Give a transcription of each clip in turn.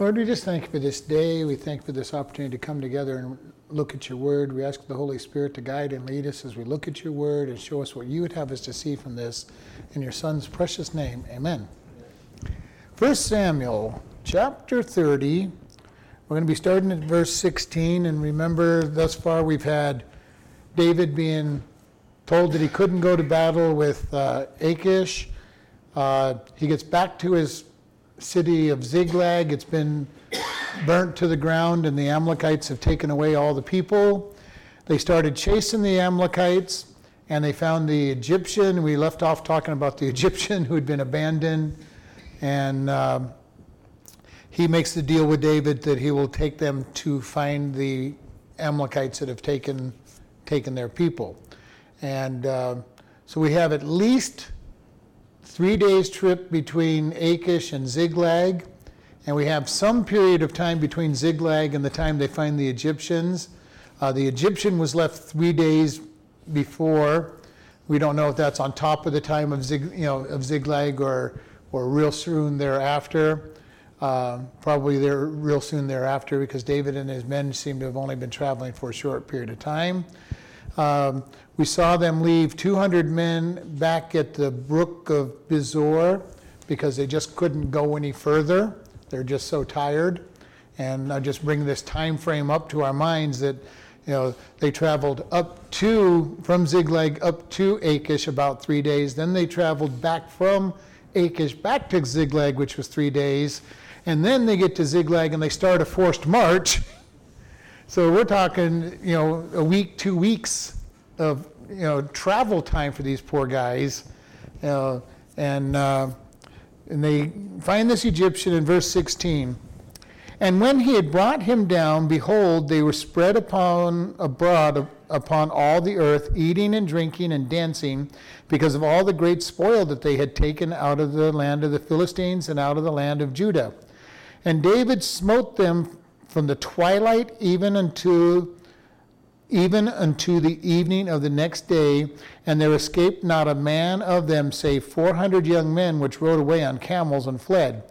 Lord, we just thank you for this day. We thank you for this opportunity to come together and look at your word. We ask the Holy Spirit to guide and lead us as we look at your word and show us what you would have us to see from this. In your Son's precious name, amen. 1 Samuel chapter 30. We're going to be starting at verse 16. And remember, thus far we've had David being told that he couldn't go to battle with uh, Achish. Uh, he gets back to his city of Ziklag. It's been burnt to the ground, and the Amalekites have taken away all the people. They started chasing the Amalekites, and they found the Egyptian. We left off talking about the Egyptian who had been abandoned. And uh, he makes the deal with David that he will take them to find the Amalekites that have taken, taken their people. And uh, so we have at least three days trip between Achish and Ziklag, and we have some period of time between Ziklag and the time they find the Egyptians. Uh, the Egyptian was left three days before. We don't know if that's on top of the time of, Zig, you know, of Ziklag or, or real soon thereafter. Uh, probably there real soon thereafter because David and his men seem to have only been traveling for a short period of time. Um, we saw them leave 200 men back at the brook of Besor because they just couldn't go any further. They're just so tired. And I just bring this time frame up to our minds that you know they traveled up to from Ziklag up to Achish about three days. Then they traveled back from Achish back to Ziklag, which was three days, and then they get to Ziklag and they start a forced march. so we're talking you know a week, two weeks of you know travel time for these poor guys, uh, and uh, and they find this Egyptian in verse 16. And when he had brought him down, behold, they were spread upon abroad upon all the earth, eating and drinking and dancing, because of all the great spoil that they had taken out of the land of the Philistines and out of the land of Judah. And David smote them from the twilight even unto even unto the evening of the next day, and there escaped not a man of them save four hundred young men which rode away on camels and fled.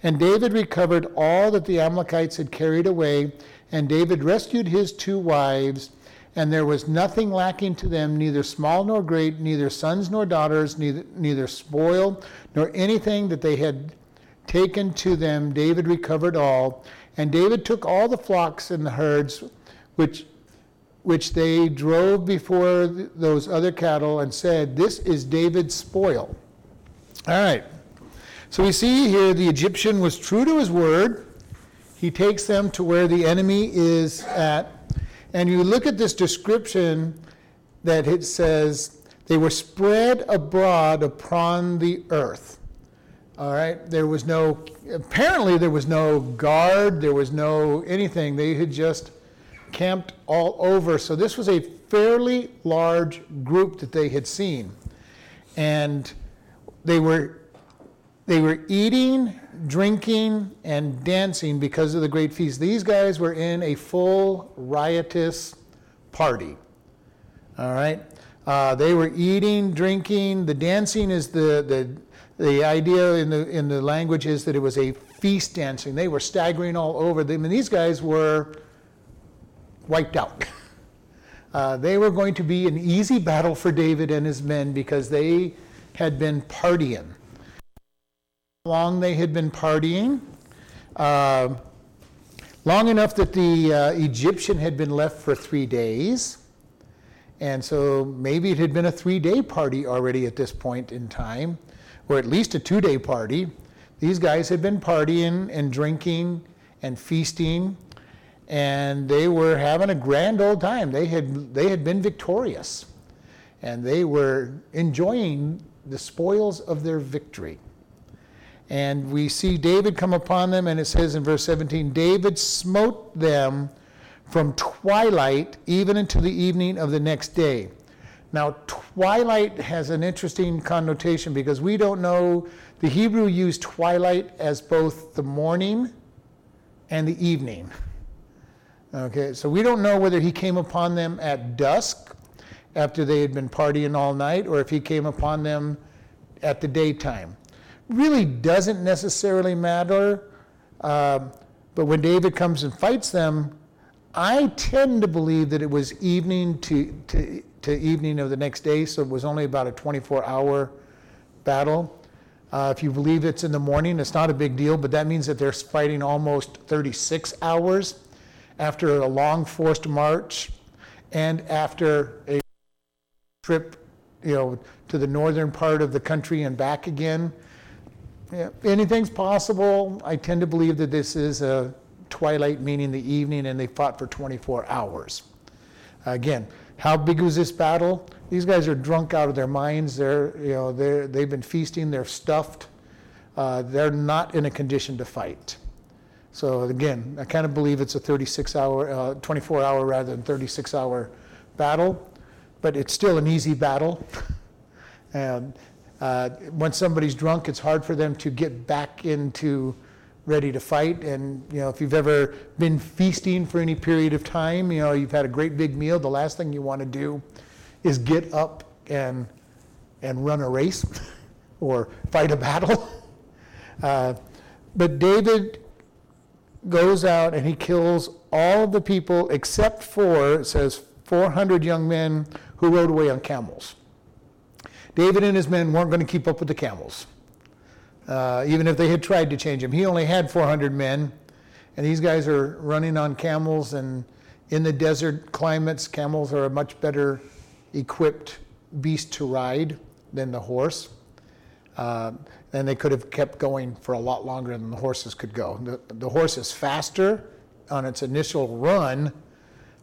And David recovered all that the Amalekites had carried away, and David rescued his two wives, and there was nothing lacking to them, neither small nor great, neither sons nor daughters, neither, neither spoil nor anything that they had taken to them. David recovered all. And David took all the flocks and the herds which which they drove before those other cattle and said, This is David's spoil. All right. So we see here the Egyptian was true to his word. He takes them to where the enemy is at. And you look at this description that it says, they were spread abroad upon the earth. All right. There was no, apparently, there was no guard, there was no anything. They had just camped all over. So this was a fairly large group that they had seen. And they were they were eating, drinking, and dancing because of the great feast. These guys were in a full riotous party. All right? Uh, they were eating, drinking. The dancing is the, the, the idea in the, in the language is that it was a feast dancing. They were staggering all over them. And these guys were wiped out. Uh, they were going to be an easy battle for David and his men because they had been partying. How long they had been partying? Uh, long enough that the uh, Egyptian had been left for three days. And so maybe it had been a three day party already at this point in time, or at least a two day party. These guys had been partying and drinking and feasting and they were having a grand old time. They had, they had been victorious, and they were enjoying the spoils of their victory. And we see David come upon them, and it says in verse 17 David smote them from twilight even until the evening of the next day. Now, twilight has an interesting connotation because we don't know, the Hebrew used twilight as both the morning and the evening. Okay, so we don't know whether he came upon them at dusk after they had been partying all night or if he came upon them at the daytime. Really doesn't necessarily matter. Uh, But when David comes and fights them, I tend to believe that it was evening to, to, to evening of the next day, so it was only about a 24 hour battle. Uh, if you believe it's in the morning, it's not a big deal, but that means that they're fighting almost 36 hours after a long forced march and after a trip, you know, to the northern part of the country and back again. Yeah, anything's possible. I tend to believe that this is a twilight, meaning the evening, and they fought for 24 hours. Again, how big was this battle? These guys are drunk out of their minds. They're, you know, they're, they've been feasting. They're stuffed. Uh, they're not in a condition to fight. So again, I kind of believe it's a 36 hour, uh, 24 hour rather than 36 hour battle, but it's still an easy battle. and uh, when somebody's drunk, it's hard for them to get back into ready to fight. And you know, if you've ever been feasting for any period of time, you know, you've had a great big meal. The last thing you want to do is get up and and run a race or fight a battle. Uh, but David goes out and he kills all the people except for, it says, 400 young men who rode away on camels. David and his men weren't going to keep up with the camels, uh, even if they had tried to change him. He only had 400 men, and these guys are running on camels, and in the desert climates, camels are a much better equipped beast to ride than the horse. Uh, and they could have kept going for a lot longer than the horses could go. The, the horse is faster on its initial run,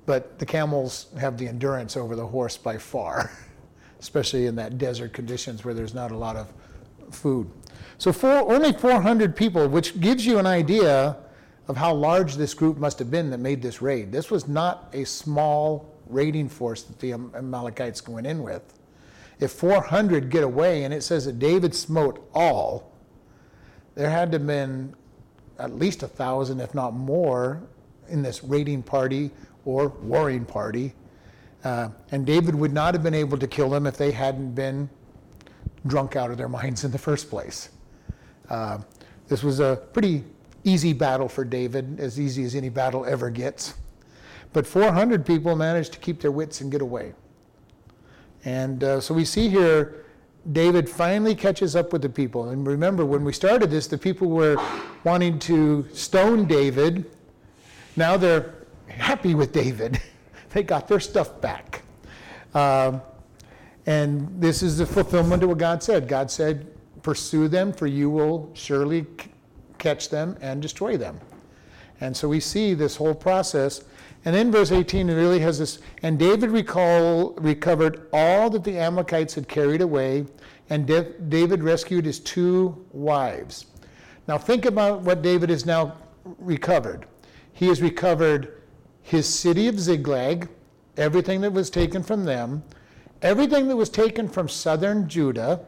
but the camels have the endurance over the horse by far, especially in that desert conditions where there's not a lot of food. So four, only 400 people, which gives you an idea of how large this group must have been that made this raid. This was not a small raiding force that the Amalekites went in with if 400 get away, and it says that David smote all, there had to have been at least a thousand, if not more, in this raiding party or warring party. Uh, and David would not have been able to kill them if they hadn't been drunk out of their minds in the first place. Uh, this was a pretty easy battle for David, as easy as any battle ever gets. But 400 people managed to keep their wits and get away. And uh, so we see here David finally catches up with the people. And remember, when we started this, the people were wanting to stone David. Now they're happy with David. they got their stuff back. Um, and this is the fulfillment of what God said. God said, Pursue them, for you will surely catch them and destroy them. And so we see this whole process. And then verse 18 it really has this, and David recall, recovered all that the Amalekites had carried away, and De- David rescued his two wives. Now think about what David has now recovered. He has recovered his city of Ziklag, everything that was taken from them, everything that was taken from southern Judah,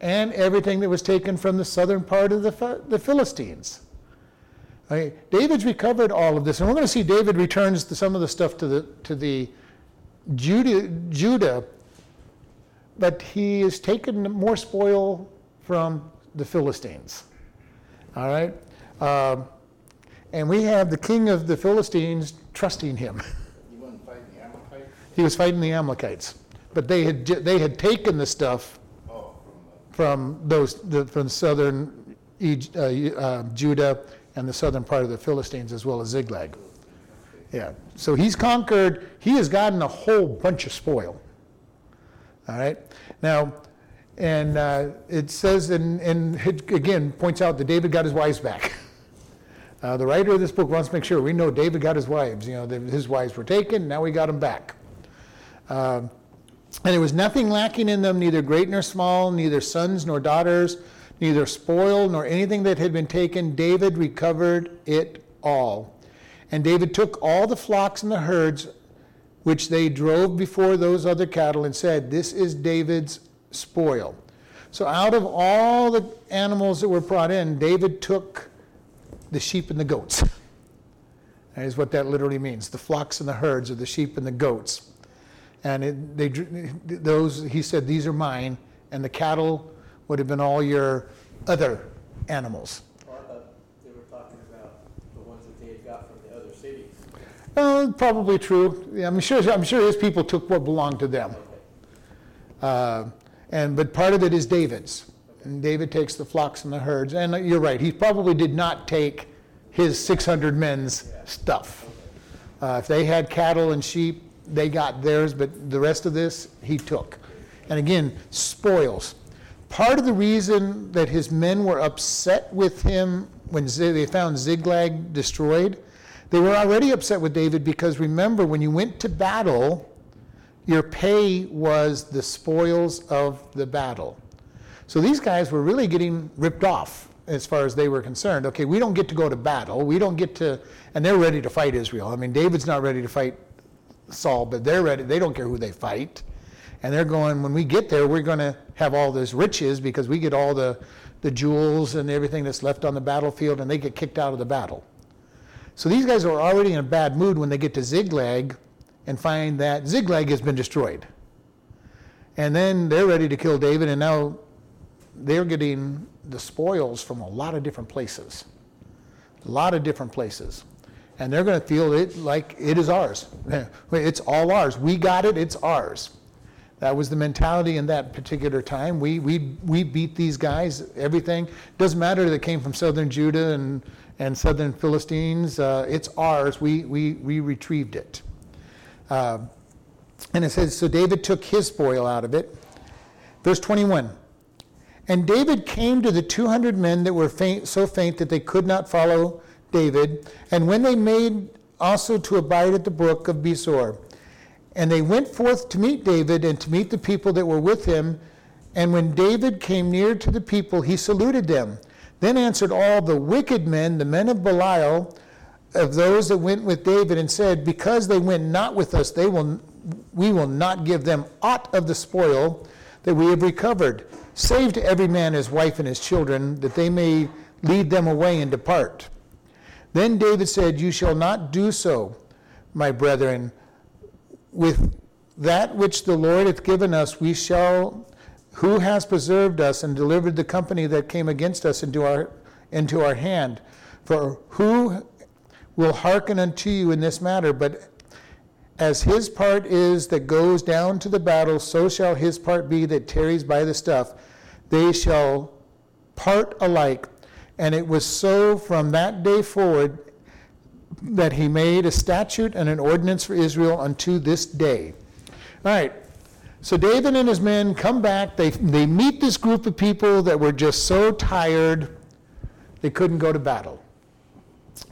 and everything that was taken from the southern part of the, the Philistines. Okay, David's recovered all of this, and we're going to see David returns to some of the stuff to the to the Judah, Judah, but he has taken more spoil from the Philistines. All right, um, and we have the king of the Philistines trusting him. He wasn't fighting the Amalekites? he was fighting the Amalekites, but they had they had taken the stuff from those the, from southern Eg- uh, uh, Judah and the southern part of the Philistines as well as Ziklag. Yeah. So he's conquered, he has gotten a whole bunch of spoil. All right. Now, and uh, it says, and, and again points out that David got his wives back. Uh, the writer of this book wants to make sure we know David got his wives. You know, the, his wives were taken, now we got them back. Um, and there was nothing lacking in them, neither great nor small, neither sons nor daughters, neither spoil nor anything that had been taken. David recovered it all. And David took all the flocks and the herds which they drove before those other cattle and said, This is David's spoil. So out of all the animals that were brought in, David took the sheep and the goats. That is what that literally means the flocks and the herds, or the sheep and the goats. And it, they, those, he said, These are mine, and the cattle would have been all your other animals. Or, uh, they were talking about the one that they had got from the other cities. Uh, probably true. Yeah, I'm sure. I'm sure his people took what belonged to them. Okay. Uh, and but part of it is David's. And David takes the flocks and the herds. And you're right. He probably did not take his 600 men's stuff. Uh, if they had cattle and sheep, they got theirs. But the rest of this, he took. And again, spoils. Part of the reason that his men were upset with him when they found Ziklag destroyed, they were already upset with David because remember, when you went to battle, your pay was the spoils of the battle. So these guys were really getting ripped off as far as they were concerned. Okay, we don't get to go to battle. We don't get to, and they're ready to fight Israel. I mean, David's not ready to fight Saul, but they're ready. They don't care who they fight. And they're going, when we get there, we're going to have all this riches because we get all the, the jewels and everything that's left on the battlefield, and they get kicked out of the battle. So these guys are already in a bad mood when they get to Ziklag and find that Ziklag has been destroyed. And then they're ready to kill David, and now they're getting the spoils from a lot of different places. A lot of different places. And they're going to feel it like it is ours. It's all ours. We got it, it's ours. That was the mentality in that particular time. We, we, we beat these guys, everything. Doesn't matter that it came from southern Judah and, and southern Philistines. Uh, it's ours. We, we, we retrieved it. Uh, and it says, So David took his spoil out of it. Verse 21 And David came to the 200 men that were faint, so faint that they could not follow David. And when they made also to abide at the brook of Besor, and they went forth to meet David and to meet the people that were with him. And when David came near to the people, he saluted them. Then answered all the wicked men, the men of Belial, of those that went with David, and said, Because they went not with us, they will, we will not give them aught of the spoil that we have recovered. Save to every man his wife and his children, that they may lead them away and depart. Then David said, You shall not do so, my brethren. With that which the Lord hath given us, we shall, who has preserved us and delivered the company that came against us into our, into our hand. For who will hearken unto you in this matter? But as his part is that goes down to the battle, so shall his part be that tarries by the stuff. They shall part alike. And it was so from that day forward that he made a statute and an ordinance for Israel unto this day. All right. So David and his men come back. They, they meet this group of people that were just so tired they couldn't go to battle.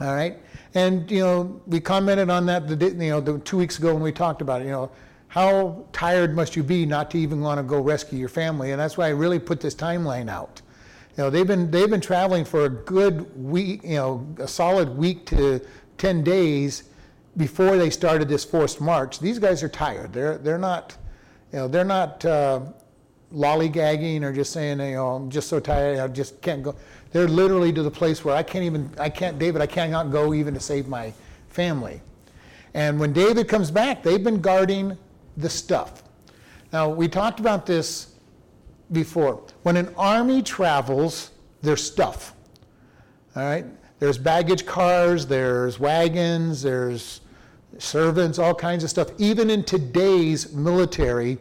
All right. And you know we commented on that the you know the two weeks ago when we talked about it. You know how tired must you be not to even want to go rescue your family? And that's why I really put this timeline out. You know they've been they've been traveling for a good week. You know a solid week to 10 days before they started this forced march. These guys are tired. They're, they're not, you know, they're not uh, lollygagging or just saying, you know, I'm just so tired, I just can't go. They're literally to the place where I can't even, I can't, David, I cannot go even to save my family. And when David comes back, they've been guarding the stuff. Now, we talked about this before. When an army travels, there's stuff. All right? There's baggage cars, there's wagons, there's servants, all kinds of stuff. Even in today's military,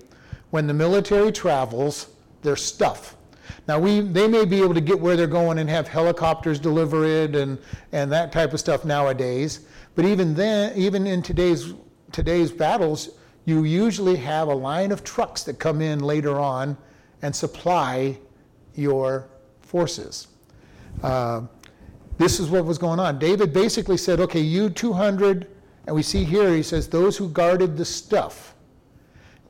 when the military travels, there's stuff. Now we they may be able to get where they're going and have helicopters deliver it and, and that type of stuff nowadays. But even then, even in today's today's battles, you usually have a line of trucks that come in later on and supply your forces. Uh, this is what was going on. David basically said, okay, you 200, and we see here he says, those who guarded the stuff.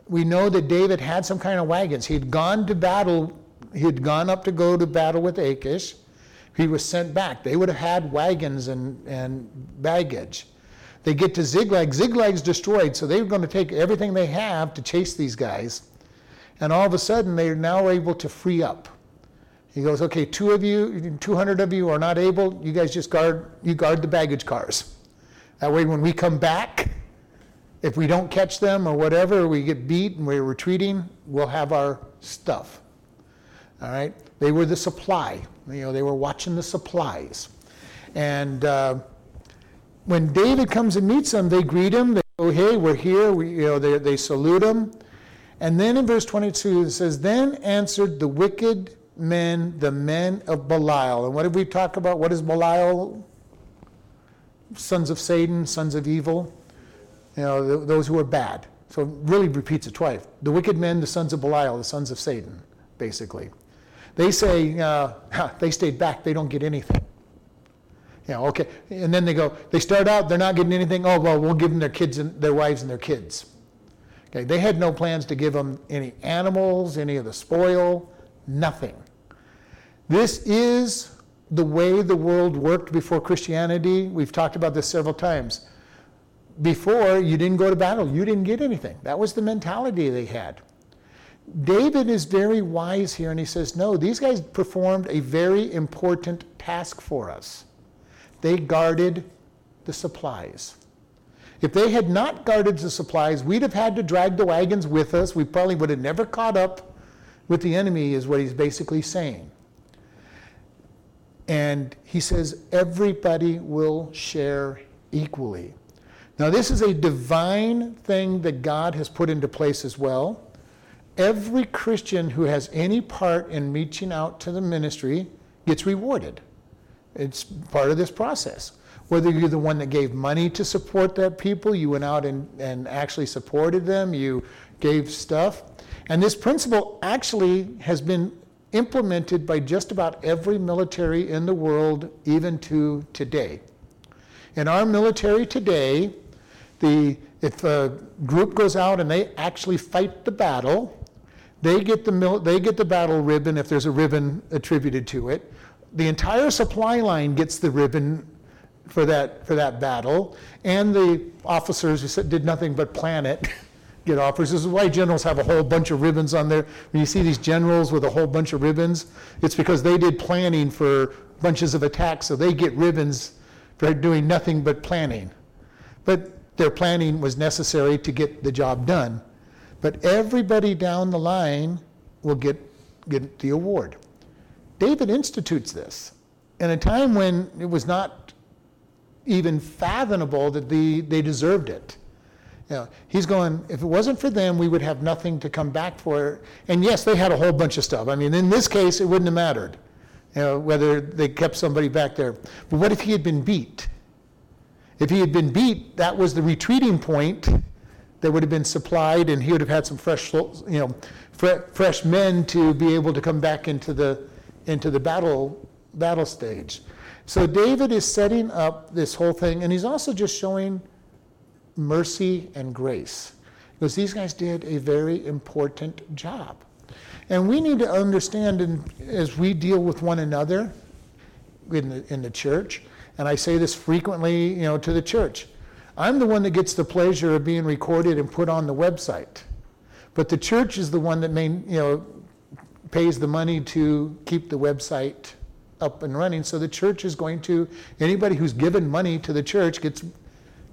We know that David had some kind of wagons. He had gone to battle, he had gone up to go to battle with Achish. He was sent back. They would have had wagons and, and baggage. They get to Ziklag. Ziklag's destroyed, so they're going to take everything they have to chase these guys. And all of a sudden, they're now able to free up. He goes, okay, two of you, 200 of you are not able. You guys just guard, you guard the baggage cars. That way, when we come back, if we don't catch them or whatever, we get beat and we're retreating, we'll have our stuff. All right? They were the supply. You know, they were watching the supplies. And uh, when David comes and meets them, they greet him. They go, "Hey, we're here." We, you know, they, they salute him. And then in verse 22 it says, "Then answered the wicked men, the men of Belial." And what did we talk about? What is Belial? Sons of Satan, sons of evil. You know, th- those who are bad. So it really repeats it twice. The wicked men, the sons of Belial, the sons of Satan, basically. They say uh, they stayed back. They don't get anything. Yeah, okay. And then they go, they start out, they're not getting anything. Oh, well, we'll give them their kids and their wives and their kids. Okay, they had no plans to give them any animals, any of the spoil, nothing. This is the way the world worked before Christianity. We've talked about this several times. Before, you didn't go to battle, you didn't get anything. That was the mentality they had. David is very wise here and he says, No, these guys performed a very important task for us they guarded the supplies. If they had not guarded the supplies, we'd have had to drag the wagons with us. We probably would have never caught up with the enemy, is what he's basically saying. And he says, everybody will share equally. Now, this is a divine thing that God has put into place as well. Every Christian who has any part in reaching out to the ministry gets rewarded. It's part of this process. Whether you're the one that gave money to support that people, you went out and, and actually supported them, you gave stuff. And this principle actually has been implemented by just about every military in the world, even to today. In our military today, the, if a group goes out and they actually fight the battle, they get the, mil- they get the battle ribbon if there's a ribbon attributed to it the entire supply line gets the ribbon for that, for that battle, and the officers who said, did nothing but plan it get offers. This is why generals have a whole bunch of ribbons on there. When you see these generals with a whole bunch of ribbons, it's because they did planning for bunches of attacks, so they get ribbons for doing nothing but planning. But their planning was necessary to get the job done. But everybody down the line will get, get the award. David institutes this in a time when it was not even fathomable that the, they deserved it. You know, he's going, if it wasn't for them, we would have nothing to come back for. And yes, they had a whole bunch of stuff. I mean, in this case, it wouldn't have mattered, you know, whether they kept somebody back there. But what if he had been beat? If he had been beat, that was the retreating point that would have been supplied, and he would have had some fresh, you know, fresh men to be able to come back into the into the battle battle stage. So David is setting up this whole thing, and he's also just showing mercy and grace. Because these guys did a very important job. And we need to understand in, as we deal with one another in the, in the church, and I say this frequently, you know, to the church. I'm the one that gets the pleasure of being recorded and put on the website. But the church is the one that may, you know, pays the money to keep the website up and running. So the church is going to, anybody who's given money to the church gets,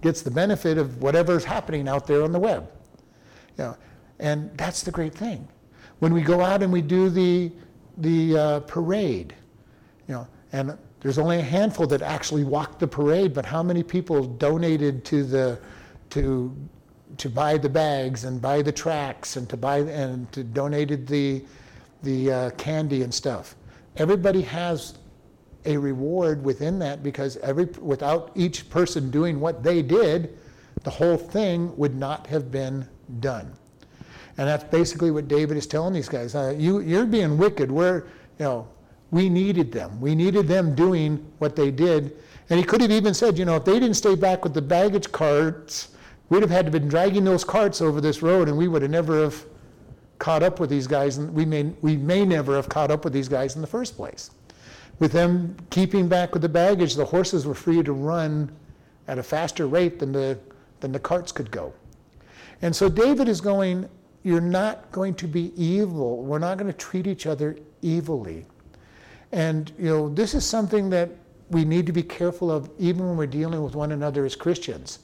gets the benefit of whatever's happening out there on the web. You know, and that's the great thing. When we go out and we do the, the uh, parade, you know, and there's only a handful that actually walked the parade, but how many people donated to the, to, to buy the bags and buy the tracks and to buy, and to donated the, the uh, candy and stuff. Everybody has a reward within that because every without each person doing what they did, the whole thing would not have been done. And that's basically what David is telling these guys. Uh, you, you're being wicked. We're, you know, we needed them. We needed them doing what they did. And he could have even said, you know, if they didn't stay back with the baggage carts, we'd have had to been dragging those carts over this road, and we would have never have caught up with these guys, and we may, we may never have caught up with these guys in the first place. With them keeping back with the baggage, the horses were free to run at a faster rate than the, than the carts could go. And so David is going, You're not going to be evil. We're not going to treat each other evilly. And, you know, this is something that we need to be careful of even when we're dealing with one another as Christians.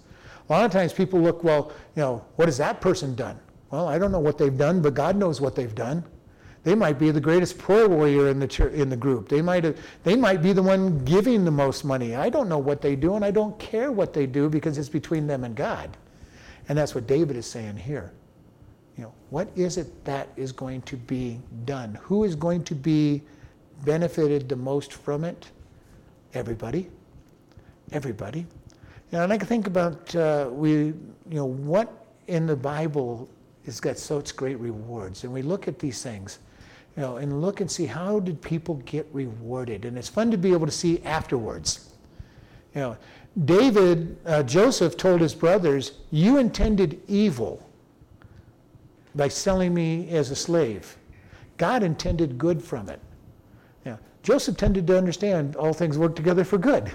A lot of times people look, well, you know, what has that person done? Well, I don't know what they've done, but God knows what they've done. They might be the greatest prayer warrior in the church, in the group. They might they might be the one giving the most money. I don't know what they do, and I don't care what they do because it's between them and God. And that's what David is saying here. You know, what is it that is going to be done? Who is going to be benefited the most from it? Everybody. Everybody. You know, and I can think about uh, we, you know, what in the Bible has got such great rewards, and we look at these things you know, and look and see how did people get rewarded. And it's fun to be able to see afterwards. You know, David, uh, Joseph told his brothers, "You intended evil by selling me as a slave. God intended good from it." Know, Joseph tended to understand all things work together for good.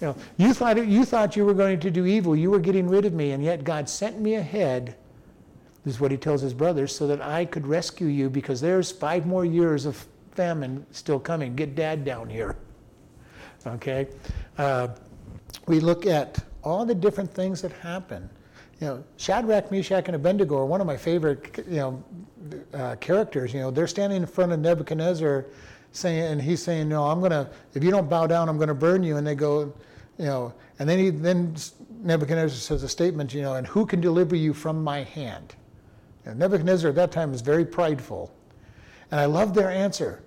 You know, you thought you thought you were going to do evil, you were getting rid of me, and yet God sent me ahead this is what he tells his brothers, so that I could rescue you because there's five more years of famine still coming. Get dad down here. Okay? Uh, we look at all the different things that happen. You know, Shadrach, Meshach, and Abednego are one of my favorite, you know, uh, characters. You know, they're standing in front of Nebuchadnezzar, saying, and he's saying, "No, I'm gonna. If you don't bow down, I'm gonna burn you." And they go, you know, and then he then Nebuchadnezzar says a statement, you know, and who can deliver you from my hand? And Nebuchadnezzar at that time was very prideful. And I love their answer.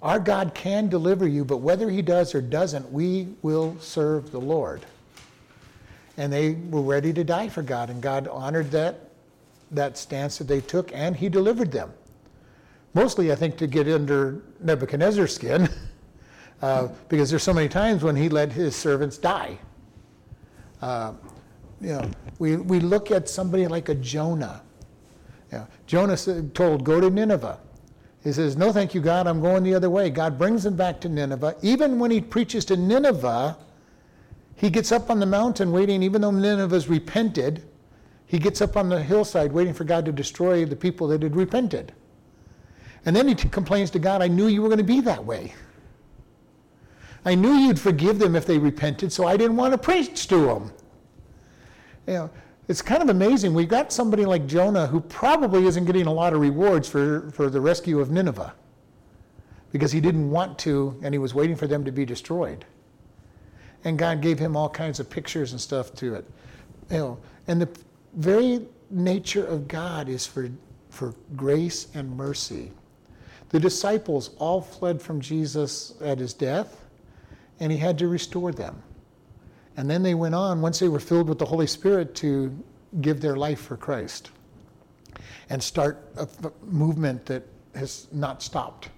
Our God can deliver you, but whether he does or doesn't, we will serve the Lord. And they were ready to die for God, and God honored that, that stance that they took, and he delivered them. Mostly, I think, to get under Nebuchadnezzar's skin, uh, because there's so many times when he let his servants die. Uh, you know, we, we look at somebody like a Jonah yeah. Jonah uh, told, Go to Nineveh. He says, No, thank you, God, I'm going the other way. God brings him back to Nineveh. Even when he preaches to Nineveh, he gets up on the mountain waiting, even though Nineveh's repented, he gets up on the hillside waiting for God to destroy the people that had repented. And then he t- complains to God, I knew you were going to be that way. I knew you'd forgive them if they repented, so I didn't want to preach to them. You know, it's kind of amazing. We've got somebody like Jonah who probably isn't getting a lot of rewards for, for the rescue of Nineveh because he didn't want to and he was waiting for them to be destroyed. And God gave him all kinds of pictures and stuff to it. You know, and the very nature of God is for, for grace and mercy. The disciples all fled from Jesus at his death, and he had to restore them. And then they went on, once they were filled with the Holy Spirit, to give their life for Christ and start a movement that has not stopped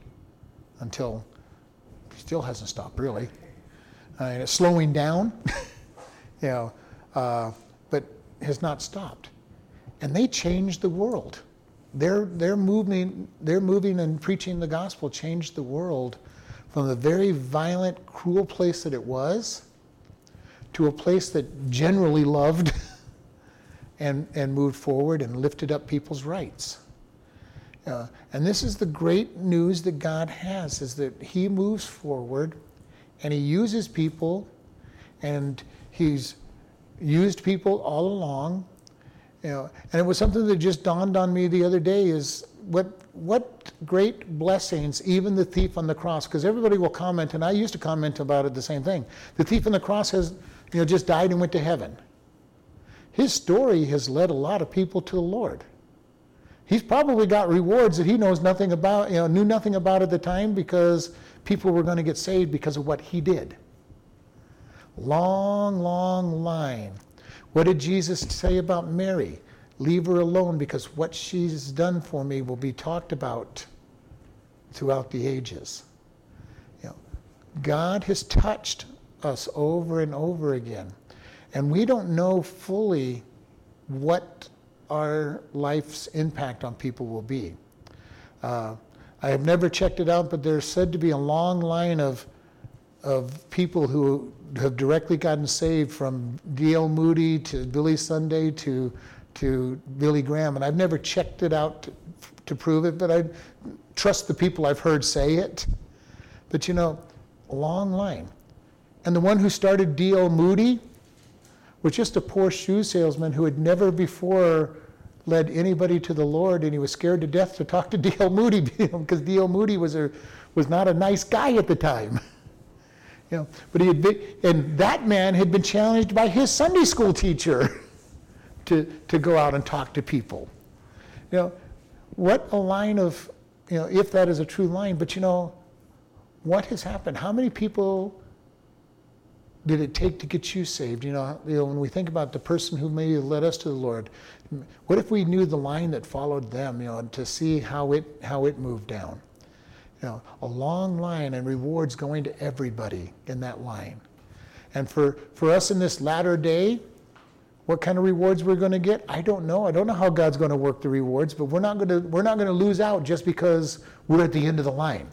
until still hasn't stopped really. Uh, and it's slowing down, you know, uh, but has not stopped. And they changed the world. Their, their, moving, their moving and preaching the gospel changed the world from the very violent, cruel place that it was to a place that generally loved and, and moved forward and lifted up people's rights. Uh, and this is the great news that God has is that he moves forward and he uses people and he's used people all along you know and it was something that just dawned on me the other day is what what great blessings even the thief on the cross because everybody will comment and I used to comment about it the same thing the thief on the cross has you know, just died and went to heaven. His story has led a lot of people to the Lord. He's probably got rewards that he knows nothing about, you know, knew nothing about at the time because people were going to get saved because of what he did. Long, long line. What did Jesus say about Mary? Leave her alone because what she's done for me will be talked about throughout the ages. You know, God has touched us over and over again. And we don't know fully what our life's impact on people will be. Uh, I have never checked it out, but there's said to be a long line of, of people who have directly gotten saved from D.L. Moody to Billy Sunday to, to Billy Graham. And I've never checked it out to, to prove it, but I trust the people I've heard say it. But you know, long line. And the one who started D.L. Moody was just a poor shoe salesman who had never before led anybody to the Lord, and he was scared to death to talk to D.L. Moody because D.L. Moody was a was not a nice guy at the time. you know, but he had been, and that man had been challenged by his Sunday school teacher to to go out and talk to people. You know, what a line of you know, if that is a true line. But you know, what has happened? How many people did it take to get you saved? You know, you know, when we think about the person who maybe led us to the Lord, what if we knew the line that followed them? You know, to see how it how it moved down. You know, a long line and rewards going to everybody in that line. And for, for us in this latter day, what kind of rewards we're going to get, I don't know. I don't know how God's going to work the rewards, but we're not going to we're not going to lose out just because we're at the end of the line.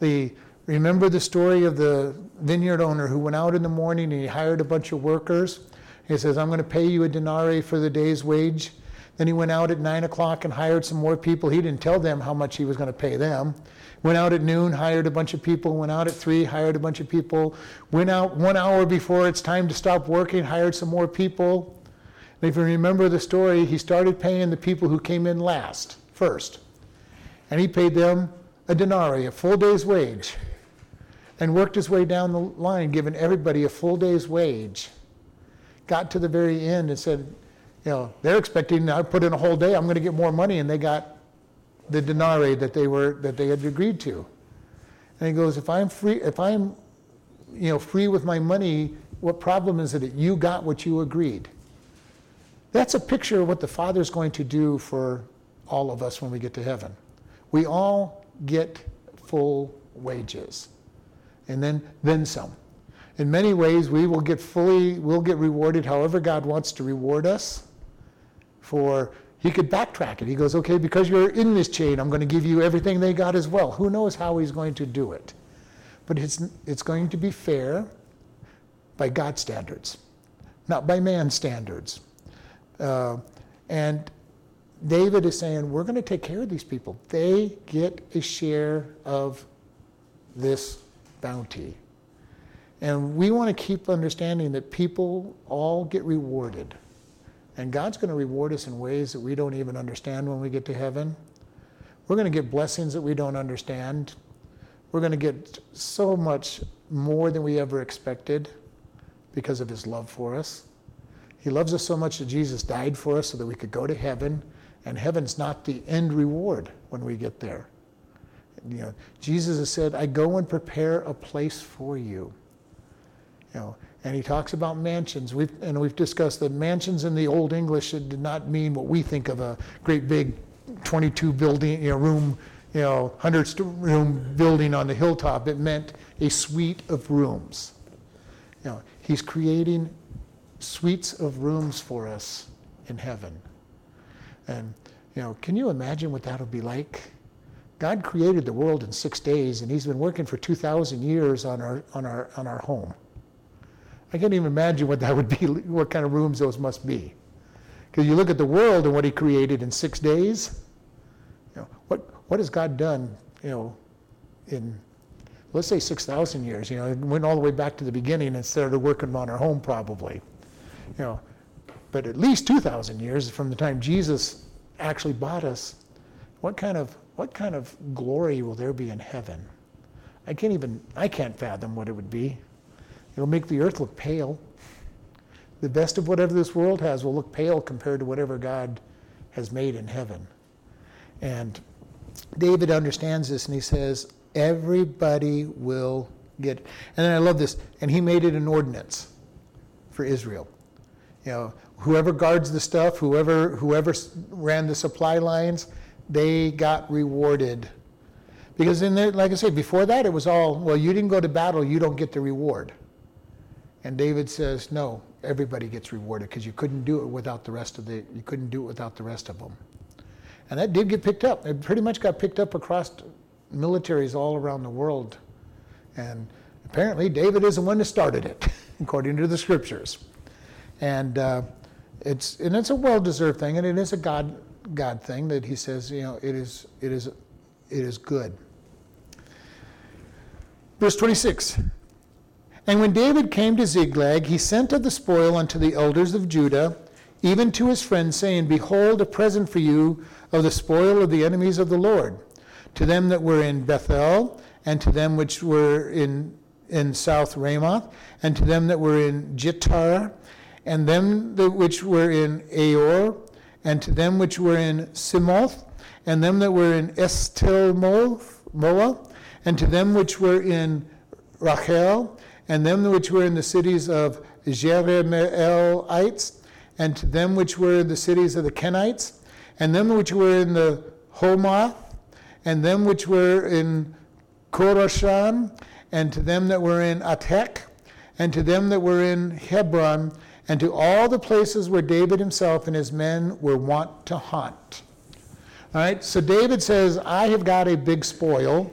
The remember the story of the vineyard owner who went out in the morning and he hired a bunch of workers. He says, "I'm going to pay you a denarii for the day's wage." Then he went out at nine o'clock and hired some more people. He didn't tell them how much he was going to pay them. Went out at noon, hired a bunch of people. Went out at three, hired a bunch of people. Went out one hour before it's time to stop working, hired some more people. And if you remember the story, he started paying the people who came in last, first. And he paid them a denarii, a full day's wage, and worked his way down the line, giving everybody a full day's wage. Got to the very end and said, you know, they're expecting I put in a whole day, I'm going to get more money, and they got the denarii that they were that they had agreed to. And he goes, if I'm free, if I'm, you know, free with my money, what problem is it that you got what you agreed? That's a picture of what the Father's going to do for all of us when we get to heaven. We all get full wages, and then then some. In many ways, we will get fully, we'll get rewarded however God wants to reward us for he could backtrack it. He goes, okay, because you're in this chain, I'm going to give you everything they got as well. Who knows how he's going to do it? But it's, it's going to be fair by God's standards, not by man's standards. Uh, and David is saying, we're going to take care of these people. They get a share of this bounty. And we want to keep understanding that people all get rewarded. And God's going to reward us in ways that we don't even understand when we get to heaven. We're going to get blessings that we don't understand. We're going to get so much more than we ever expected because of his love for us. He loves us so much that Jesus died for us so that we could go to heaven, and heaven's not the end reward when we get there. You know, Jesus has said, I go and prepare a place for you. You know, and he talks about mansions. We've, and we've discussed that mansions in the Old English did not mean what we think of a great big 22 building, you know, room, you know, 100 room building on the hilltop. It meant a suite of rooms. You know, he's creating suites of rooms for us in heaven. And, you know, can you imagine what that'll be like? God created the world in six days, and he's been working for 2,000 years on our, on our, on our home. I can't even imagine what that would be, what kind of rooms those must be. Because you look at the world and what he created in six days, you know, what, what has God done, you know, in, let's say 6,000 years, you know, it went all the way back to the beginning and started working on our home probably, you know, but at least 2,000 years from the time Jesus actually bought us, what kind of, what kind of glory will there be in heaven? I can't even, I can't fathom what it would be. It'll make the earth look pale. The best of whatever this world has will look pale compared to whatever God has made in heaven. And David understands this and he says, everybody will get. And then I love this. And he made it an ordinance for Israel. You know, whoever guards the stuff, whoever whoever ran the supply lines, they got rewarded. Because in there, like I say, before that it was all, well, you didn't go to battle, you don't get the reward. And David says, no, everybody gets rewarded because you couldn't do it without the rest of the, you couldn't do it without the rest of them. And that did get picked up. It pretty much got picked up across militaries all around the world. And apparently David is the one that started it, according to the scriptures. And uh, it's and it's a well-deserved thing, and it is a God God thing that He says, you know, it is it is it is good. Verse 26. And when David came to Ziklag, he sent of the spoil unto the elders of Judah even to his friends, saying, Behold, a present for you of the spoil of the enemies of the Lord. To them that were in Bethel, and to them which were in, in South Ramoth, and to them that were in Jattir, and them that which were in Aroer, and to them which were in Siphmoth, and them that were in Eshtemoa, and to them which were in Rachal, and them which were in the cities of Jerahmeelites, and to them which were in the cities of the Kenites, and them which were in the Hormah, and them which were in Chorashan, and to them that were in Athach, and to them that were in Hebron, and to all the places where David himself and his men were wont to hunt. All right, so David says, I have got a big spoil,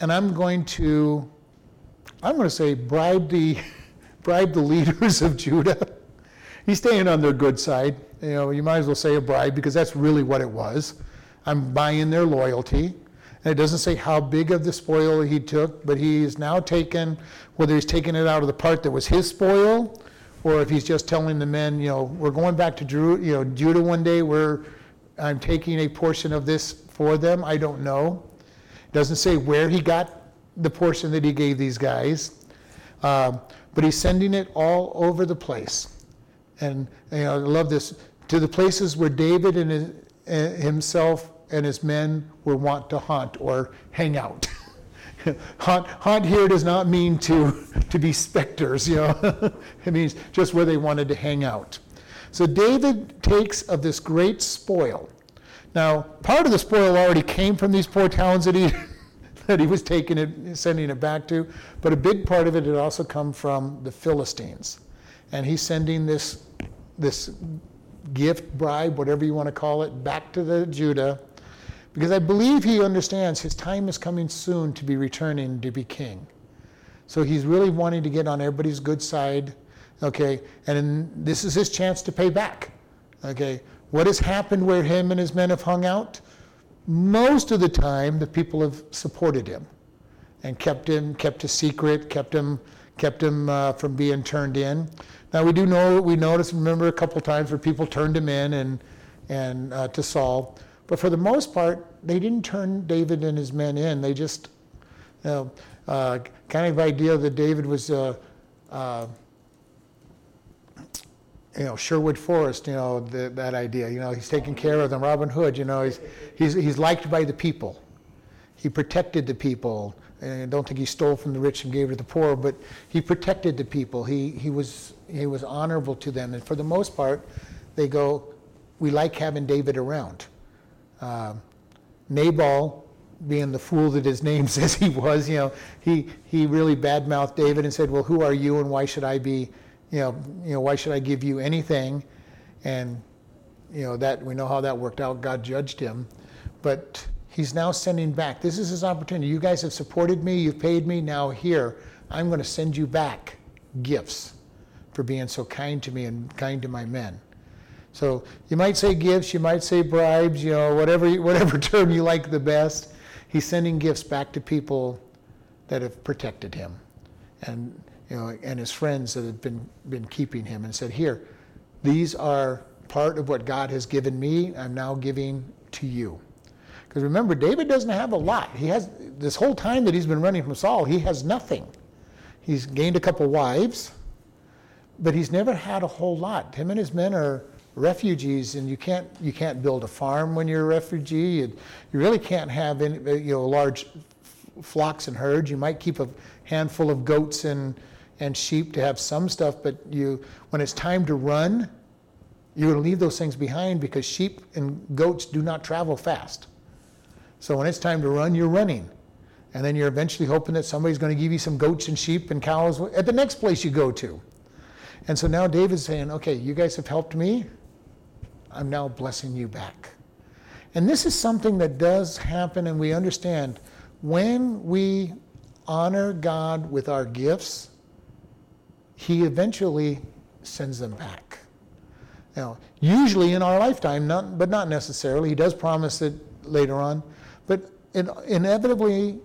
and I'm going to, I'm going to say, bribe the, bribe the leaders of Judah. He's staying on their good side. You know, you might as well say a bribe because that's really what it was. I'm buying their loyalty. And it doesn't say how big of the spoil he took, but he's now taken, whether he's taken it out of the part that was his spoil, or if he's just telling the men, you know, we're going back to Drew, you know, Judah one day where I'm taking a portion of this for them. I don't know. It doesn't say where he got the portion that he gave these guys, uh, but he's sending it all over the place. And you know, I love this to the places where David and his, uh, himself and his men were wont to hunt or hang out. haunt, haunt here does not mean to, to be specters, you know. it means just where they wanted to hang out. So David takes of this great spoil. Now, part of the spoil already came from these poor towns that he that he was taking it, sending it back to, but a big part of it had also come from the Philistines, and he's sending this this gift, bribe, whatever you want to call it, back to the Judah, because I believe he understands his time is coming soon to be returning to be king. So he's really wanting to get on everybody's good side, okay? And this is his chance to pay back, okay? What has happened where him and his men have hung out? Most of the time, the people have supported him and kept him, kept a secret, kept him, kept him uh, from being turned in. Now we do know, we noticed, remember a couple times where people turned him in and, and uh, to Saul. But for the most part, they didn't turn David and his men in. They just, you know, uh, kind of idea that David was, uh, uh, you know, Sherwood Forest, you know, the, that idea. You know, he's taking care of them. Robin Hood, you know, he's, he's, he's liked by the people. He protected the people. And I don't think he stole from the rich and gave to the poor, but he protected the people. He, he, was, he was honorable to them. And for the most part, they go, we like having David around. Uh, Nabal, being the fool that his name says he was, you know, he, he really badmouthed David and said, well, who are you and why should I be, you know, you know, why should I give you anything? And, you know, that, we know how that worked out. God judged him. But he's now sending back. This is his opportunity. You guys have supported me, you've paid me, now here, I'm going to send you back gifts for being so kind to me and kind to my men. So you might say gifts, you might say bribes, you know, whatever, whatever term you like the best. He's sending gifts back to people that have protected him and, you know, and his friends that have been, been keeping him and said, here, these are part of what God has given me. I'm now giving to you. Because remember, David doesn't have a lot. He has this whole time that he's been running from Saul, he has nothing. He's gained a couple wives, but he's never had a whole lot. Him and his men are refugees, and you can't you can't build a farm when you're a refugee. You, you really can't have any, uh, you know large flocks and herds. You might keep a handful of goats and and sheep to have some stuff, but you when it's time to run, you're going to leave those things behind because sheep and goats do not travel fast. So when it's time to run, you're running. And then you're eventually hoping that somebody's going to give you some goats and sheep and cows at the next place you go to. And so now David's saying, okay, you guys have helped me. I'm now blessing you back. And this is something that does happen, and we understand when we honor God with our gifts, He eventually sends them back. Now, usually in our lifetime, not, but not necessarily. He does promise it later on, but it inevitably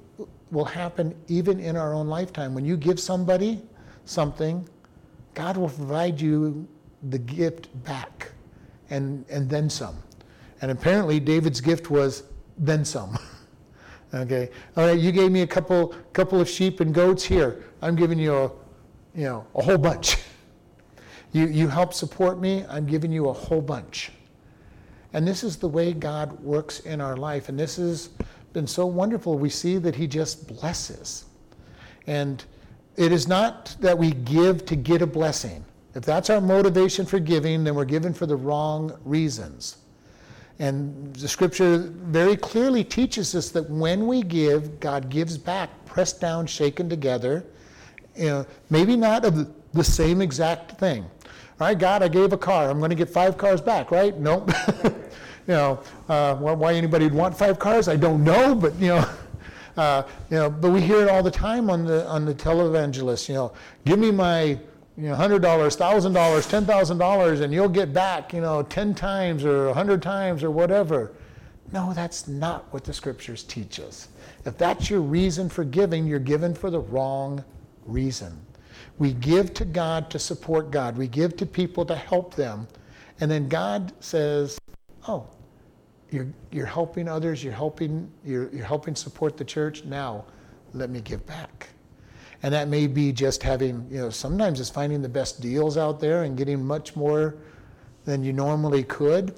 will happen even in our own lifetime. When you give somebody something, God will provide you the gift back and, and then some. And apparently, David's gift was then some. okay, all right, you gave me a couple, couple of sheep and goats here. I'm giving you a, you know, a whole bunch. you, you help support me, I'm giving you a whole bunch. And this is the way God works in our life. And this has been so wonderful. We see that He just blesses. And it is not that we give to get a blessing. If that's our motivation for giving, then we're giving for the wrong reasons. And the scripture very clearly teaches us that when we give, God gives back, pressed down, shaken together. You know, maybe not of the same exact thing. All right, God, I gave a car. I'm going to get five cars back, right? Nope. you know, uh, why anybody would want five cars, I don't know, but you know. Uh, you know, but we hear it all the time on the on the televangelists. You know, give me my you know hundred dollars, thousand dollars, ten thousand dollars, and you'll get back you know ten times or a hundred times or whatever. No, that's not what the scriptures teach us. If that's your reason for giving, you're given for the wrong reason. We give to God to support God. We give to people to help them. And then God says, "Oh, you're, you're helping others, you're helping, you're, you're helping support the church. Now, let me give back. And that may be just having, you know, sometimes it's finding the best deals out there and getting much more than you normally could.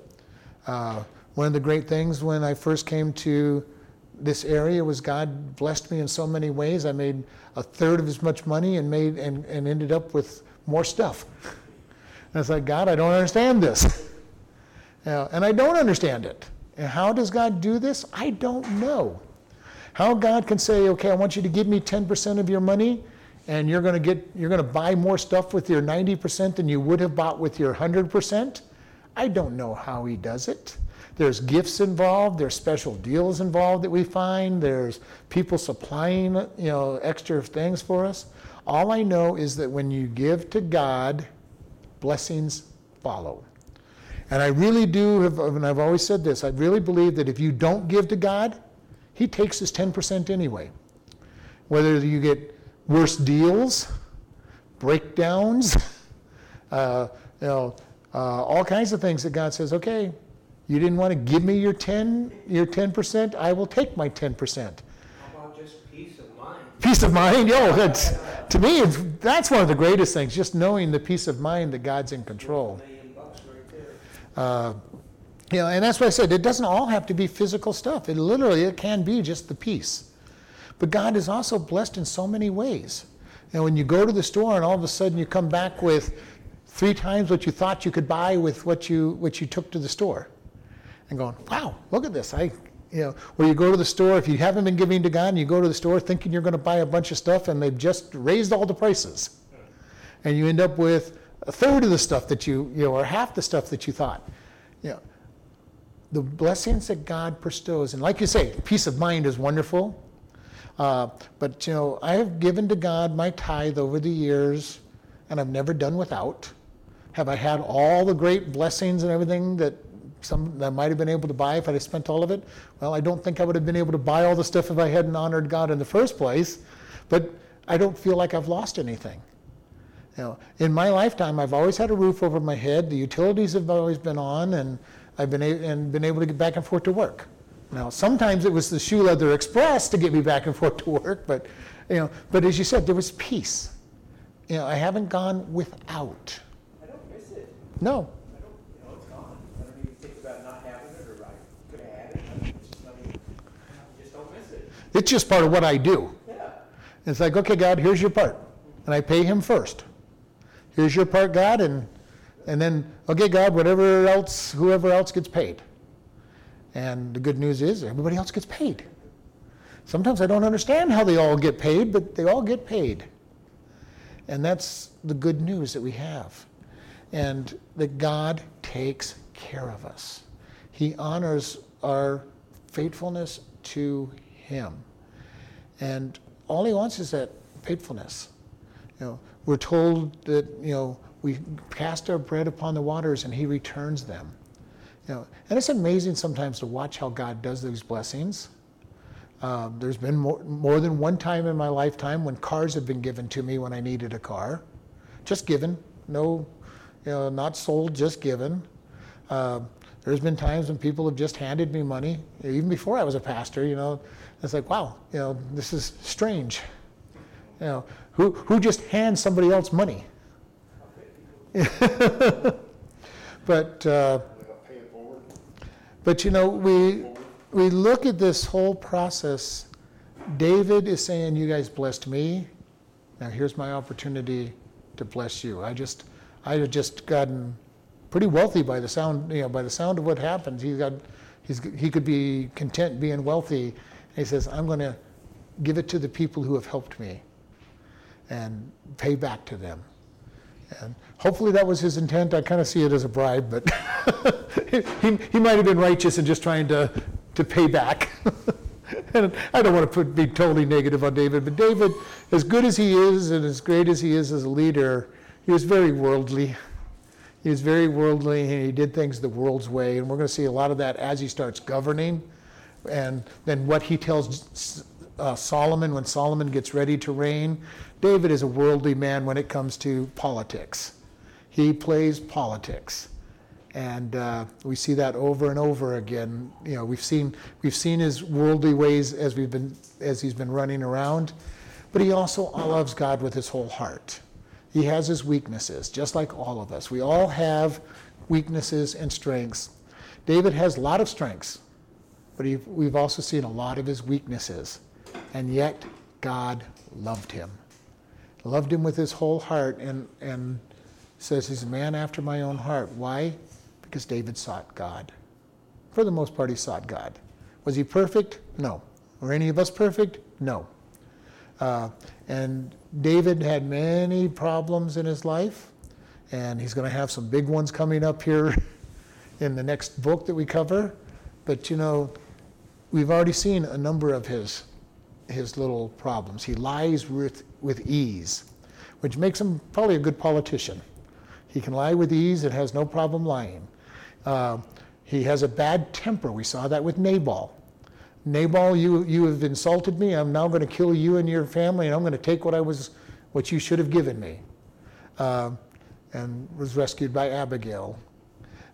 Uh, one of the great things when I first came to this area was God blessed me in so many ways. I made a third of as much money and made and, and ended up with more stuff. And it's like, God, I don't understand this. and I don't understand it. And how does God do this? I don't know. How God can say, okay, I want you to give me 10% of your money and you're going to get you're going to buy more stuff with your 90% than you would have bought with your 100%? I don't know how he does it. There's gifts involved, there's special deals involved that we find, there's people supplying, you know, extra things for us. All I know is that when you give to God, blessings follow. And I really do, have, and I've always said this, I really believe that if you don't give to God, He takes His 10% anyway. Whether you get worse deals, breakdowns, uh, you know, uh, all kinds of things that God says, okay, you didn't want to give me your 10, your 10%, I will take my 10%. How about just peace of mind? Peace of mind, yo, that's, to me, that's one of the greatest things, just knowing the peace of mind that God's in control. Uh, you know, and that's why I said it doesn't all have to be physical stuff. It literally it can be just the peace. But God is also blessed in so many ways. And when you go to the store and all of a sudden you come back with three times what you thought you could buy with what you what you took to the store, and going, wow, look at this. I you know, or you go to the store if you haven't been giving to God, and you go to the store thinking you're going to buy a bunch of stuff, and they've just raised all the prices, and you end up with a third of the stuff that you, you know, or half the stuff that you thought. You know, the blessings that God bestows, and like you say, peace of mind is wonderful. Uh, but you know, I have given to God my tithe over the years, and I've never done without. Have I had all the great blessings and everything that some that I might have been able to buy if I had spent all of it? Well, I don't think I would have been able to buy all the stuff if I hadn't honored God in the first place. But I don't feel like I've lost anything. You know, in my lifetime, I've always had a roof over my head. The utilities have always been on, and I've been a- and been able to get back and forth to work. Now, sometimes it was the Shoe Leather Express to get me back and forth to work, but you know, but as you said, there was peace. You know, I haven't gone without. I don't miss it. No, I don't, you know, it's gone. I don't even think about not having it or I could have had it. I just, not even, I just don't miss it. it's just part of what I do. Yeah. It's like, okay, God, here's your part, and I pay Him first. Here's your part, God, and and then, okay, God, whatever else, whoever else gets paid. And the good news is everybody else gets paid. Sometimes I don't understand how they all get paid, but they all get paid. And that's the good news that we have. And that God takes care of us. He honors our faithfulness to Him. And all He wants is that faithfulness. You know, we're told that, you know, we cast our bread upon the waters and he returns them. You know, and it's amazing sometimes to watch how God does those blessings. Um, there's been more, more than one time in my lifetime when cars have been given to me when I needed a car. Just given, no, you know, not sold, just given. Uh, there's been times when people have just handed me money, even before I was a pastor. You know, it's like, wow, you know, this is strange. You know, who who just hands somebody else money? but uh, but you know, we we look at this whole process. David is saying, "You guys blessed me. Now here's my opportunity to bless you." I just I had just gotten pretty wealthy by the sound, you know, by the sound of what happens. He's got he's he could be content being wealthy. And he says, "I'm going to give it to the people who have helped me and pay back to them." And hopefully that was his intent. I kind of see it as a bribe, but he, he might have been righteous in just trying to, to pay back. and I don't want to put, be totally negative on David, but David, as good as he is and as great as he is as a leader, he was very worldly. He was very worldly and he did things the world's way. And we're going to see a lot of that as he starts governing. And then what he tells uh, Solomon when Solomon gets ready to reign. David is a worldly man when it comes to politics. He plays politics, and uh, we see that over and over again. You know, we've seen we've seen his worldly ways as we've been as he's been running around, but he also loves God with his whole heart. He has his weaknesses, just like all of us. We all have weaknesses and strengths. David has a lot of strengths, but he, we've also seen a lot of his weaknesses. And yet, God loved him. Loved him with his whole heart and, and says he's a man after my own heart. Why? Because David sought God. For the most part, he sought God. Was he perfect? No. Were any of us perfect? No. Uh, and David had many problems in his life, and he's going to have some big ones coming up here in the next book that we cover. But you know, we've already seen a number of his his little problems. He lies with, with ease, which makes him probably a good politician. He can lie with ease and has no problem lying. Uh, he has a bad temper. We saw that with Nabal. Nabal, you, you have insulted me. I'm now going to kill you and your family, and I'm going to take what I was, what you should have given me. Uh, and was rescued by Abigail.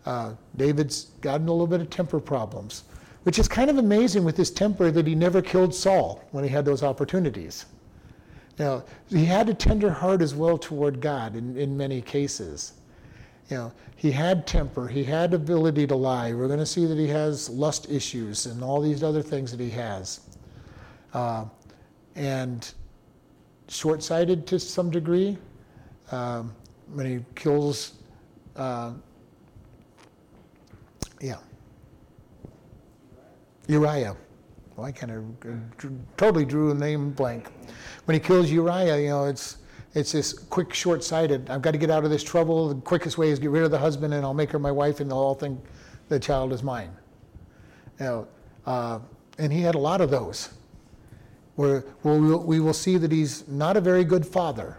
Uh, David's gotten a little bit of temper problems which is kind of amazing with his temper that he never killed Saul when he had those opportunities. Now, he had a tender heart as well toward God in, in many cases. You know, he had temper, he had ability to lie. We're going to see that he has lust issues and all these other things that he has. Uh, and short sighted to some degree. Um, when he kills, uh, yeah, Uriah. I kind of totally drew a name blank. When he kills Uriah, you know, it's it's this quick, short-sighted. I've got to get out of this trouble. The quickest way is get rid of the husband, and I'll make her my wife, and they'll all think the child is mine. You know, uh, and he had a lot of those. Where, where we will see that he's not a very good father.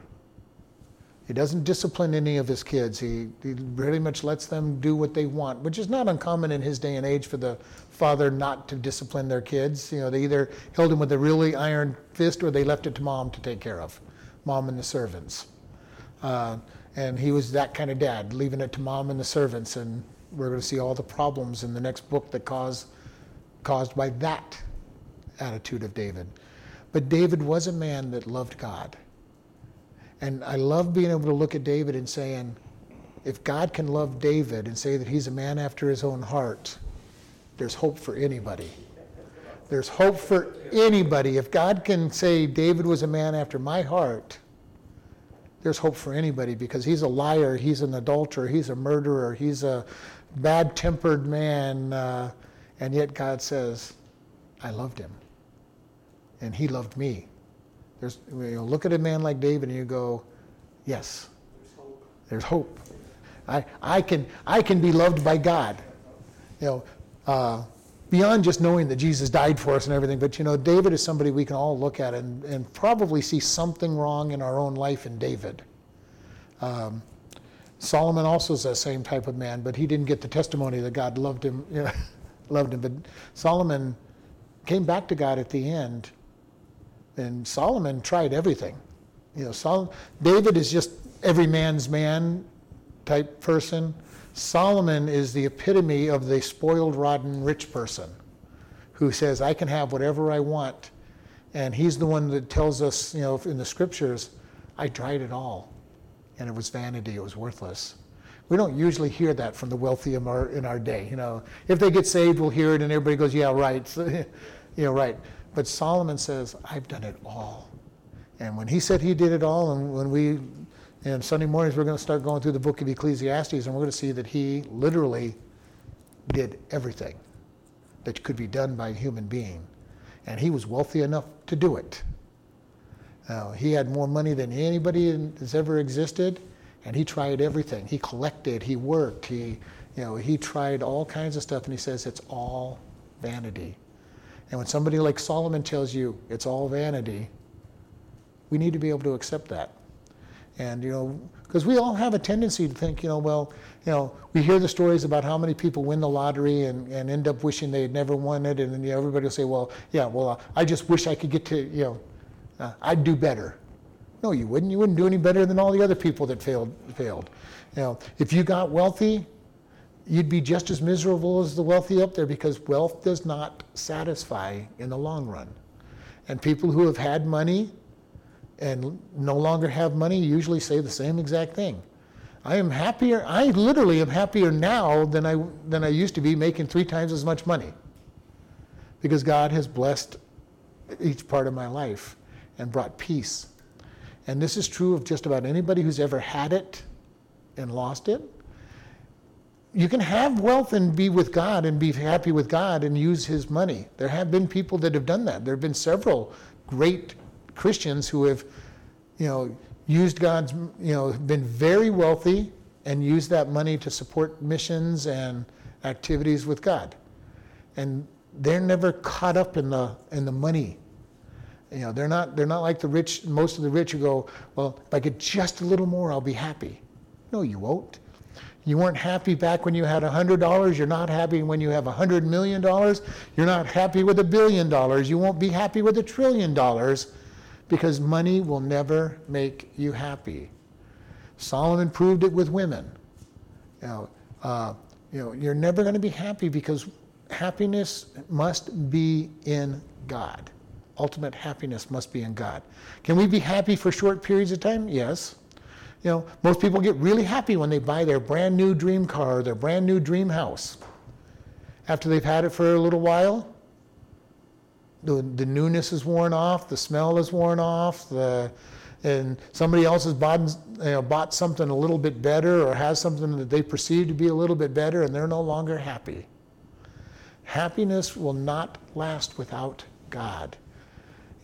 He doesn't discipline any of his kids. He, he pretty much lets them do what they want, which is not uncommon in his day and age for the father not to discipline their kids. You know, they either held him with a really iron fist or they left it to mom to take care of, mom and the servants. Uh, and he was that kind of dad, leaving it to mom and the servants. And we're going to see all the problems in the next book that cause, caused by that attitude of David. But David was a man that loved God. And I love being able to look at David and saying, if God can love David and say that he's a man after his own heart, there's hope for anybody. There's hope for anybody. If God can say David was a man after my heart, there's hope for anybody because he's a liar, he's an adulterer, he's a murderer, he's a bad tempered man. Uh, and yet God says, I loved him. And he loved me. There's, you know, look at a man like David and you go, yes, there's hope. I, I, can, I can be loved by God. You know, uh, beyond just knowing that Jesus died for us and everything, but you know, David is somebody we can all look at and, and probably see something wrong in our own life in David. Um, Solomon also is that same type of man, but he didn't get the testimony that God loved him. You know, loved him. But Solomon came back to God at the end and Solomon tried everything. You know, Sol- David is just every man's man type person. Solomon is the epitome of the spoiled, rotten rich person who says, I can have whatever I want. And he's the one that tells us, you know, in the scriptures, I tried it all, and it was vanity, it was worthless. We don't usually hear that from the wealthy in our, in our day. You know, if they get saved, we'll hear it, and everybody goes, "Yeah, right." you know, right. But Solomon says, "I've done it all," and when he said he did it all, and when we, and Sunday mornings we're going to start going through the book of Ecclesiastes, and we're going to see that he literally did everything that could be done by a human being, and he was wealthy enough to do it. Now, he had more money than anybody has ever existed and he tried everything. He collected, he worked, he, you know, he tried all kinds of stuff, and he says it's all vanity. And when somebody like Solomon tells you it's all vanity, we need to be able to accept that. And you know, because we all have a tendency to think, you know, well, you know, we hear the stories about how many people win the lottery and, and end up wishing they had never won it, and then you know, everybody will say, well, yeah, well, I just wish I could get to, you know, uh, I'd do better. No, you wouldn't. You wouldn't do any better than all the other people that failed. Failed. You know, if you got wealthy, you'd be just as miserable as the wealthy up there because wealth does not satisfy in the long run. And people who have had money and no longer have money usually say the same exact thing. I am happier. I literally am happier now than I than I used to be making three times as much money. Because God has blessed each part of my life and brought peace and this is true of just about anybody who's ever had it and lost it. You can have wealth and be with God and be happy with God and use His money. There have been people that have done that. There have been several great Christians who have, you know, used God's, you know, been very wealthy and used that money to support missions and activities with God. And they're never caught up in the in the money you know, they're not, they're not like the rich, most of the rich who go, well, if I get just a little more, I'll be happy. No, you won't. You weren't happy back when you had $100. You're not happy when you have $100 million. You're not happy with a billion dollars. You won't be happy with a trillion dollars because money will never make you happy. Solomon proved it with women. You know, uh, you know you're never going to be happy because happiness must be in God ultimate happiness must be in God. Can we be happy for short periods of time? Yes. You know, most people get really happy when they buy their brand new dream car, their brand new dream house. After they've had it for a little while, the, the newness is worn off, the smell is worn off, the, and somebody else has bought, you know, bought something a little bit better or has something that they perceive to be a little bit better, and they're no longer happy. Happiness will not last without God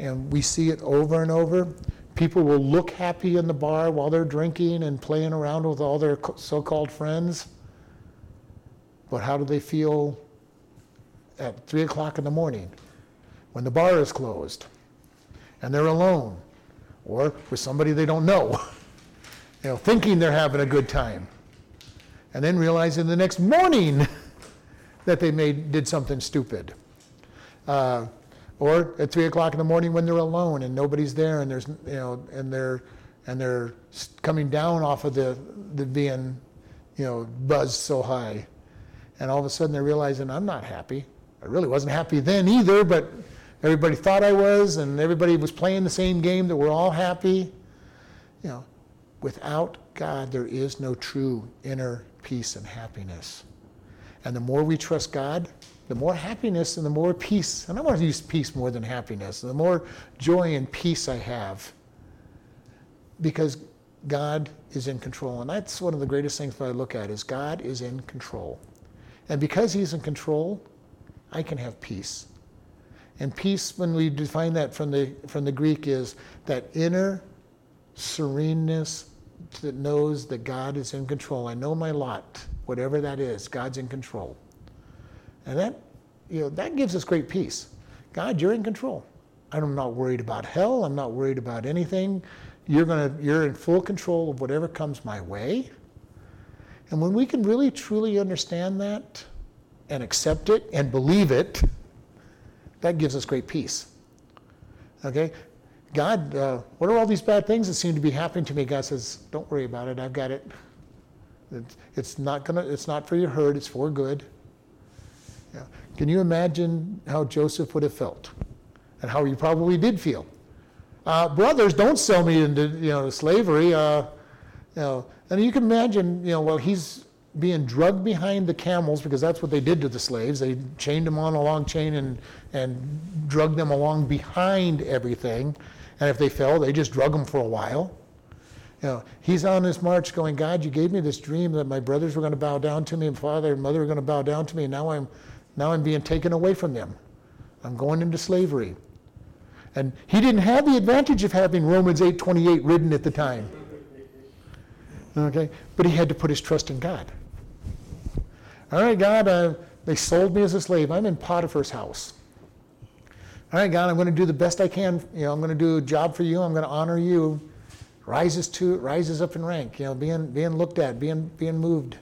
and we see it over and over. People will look happy in the bar while they're drinking and playing around with all their so called friends. But how do they feel at 3 o'clock in the morning when the bar is closed and they're alone or with somebody they don't know, you know, thinking they're having a good time and then realizing the next morning that they made, did something stupid? Uh, or at three o'clock in the morning when they're alone and nobody's there and there's you know and they're and they're coming down off of the the being you know buzzed so high. And all of a sudden they're realizing i'm not happy. I really wasn't happy then either but everybody thought i was and everybody was playing the same game that we're all happy. You know without god there is no true inner peace and happiness. And the more we trust god the more happiness and the more peace, and I want to use peace more than happiness, the more joy and peace I have because God is in control. And that's one of the greatest things that I look at is God is in control. And because he's in control, I can have peace. And peace, when we define that from the, from the Greek, is that inner sereneness that knows that God is in control. I know my lot, whatever that is, God's in control. And that, you know, that gives us great peace. God, you're in control. I'm not worried about hell. I'm not worried about anything. You're, gonna, you're in full control of whatever comes my way. And when we can really truly understand that and accept it and believe it, that gives us great peace. Okay? God, uh, what are all these bad things that seem to be happening to me? God says, don't worry about it. I've got it. It's, it's not gonna. It's not for your hurt. It's for good. Yeah. Can you imagine how Joseph would have felt, and how he probably did feel? Uh, brothers, don't sell me into you know slavery. Uh, you know, and you can imagine, you know, well, he's being drugged behind the camels because that's what they did to the slaves. They chained them on a long chain and and drugged them along behind everything. And if they fell, they just drug them for a while. You know, he's on this march going, God, you gave me this dream that my brothers were going to bow down to me, and father and mother were going to bow down to me, and now I'm, now I'm being taken away from them. I'm going into slavery. And he didn't have the advantage of having Romans 8:28 written at the time. Okay, but he had to put his trust in God. All right, God, uh, they sold me as a slave. I'm in Potiphar's house. All right, God, I'm going to do the best I can. You know, I'm going to do a job for you. I'm going to honor you rises to rises up in rank, you know, being being looked at, being being moved.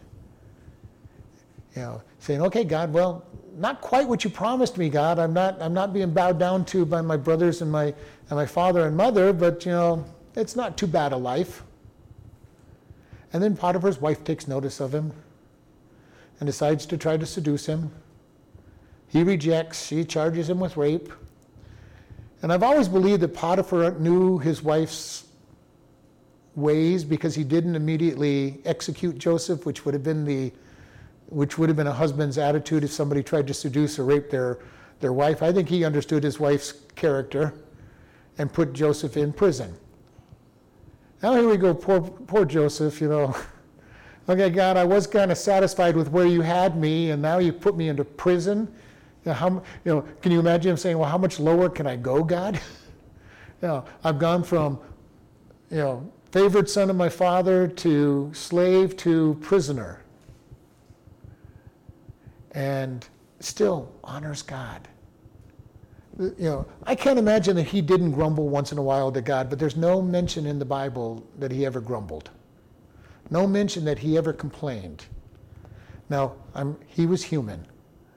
You know, saying, okay, God, well, not quite what you promised me, God. I'm not I'm not being bowed down to by my brothers and my and my father and mother, but you know, it's not too bad a life. And then Potiphar's wife takes notice of him and decides to try to seduce him. He rejects, she charges him with rape. And I've always believed that Potiphar knew his wife's ways because he didn't immediately execute Joseph, which would have been the which would have been a husband's attitude if somebody tried to seduce or rape their, their wife. I think he understood his wife's character and put Joseph in prison. Now here we go, poor, poor Joseph, you know. okay, God, I was kind of satisfied with where you had me, and now you put me into prison. You know, how, you know, can you imagine him saying, well, how much lower can I go, God? you know, I've gone from, you know, favored son of my father to slave to prisoner. And still honors God. You know, I can't imagine that he didn't grumble once in a while to God, but there's no mention in the Bible that he ever grumbled. No mention that he ever complained. Now, I'm, he was human.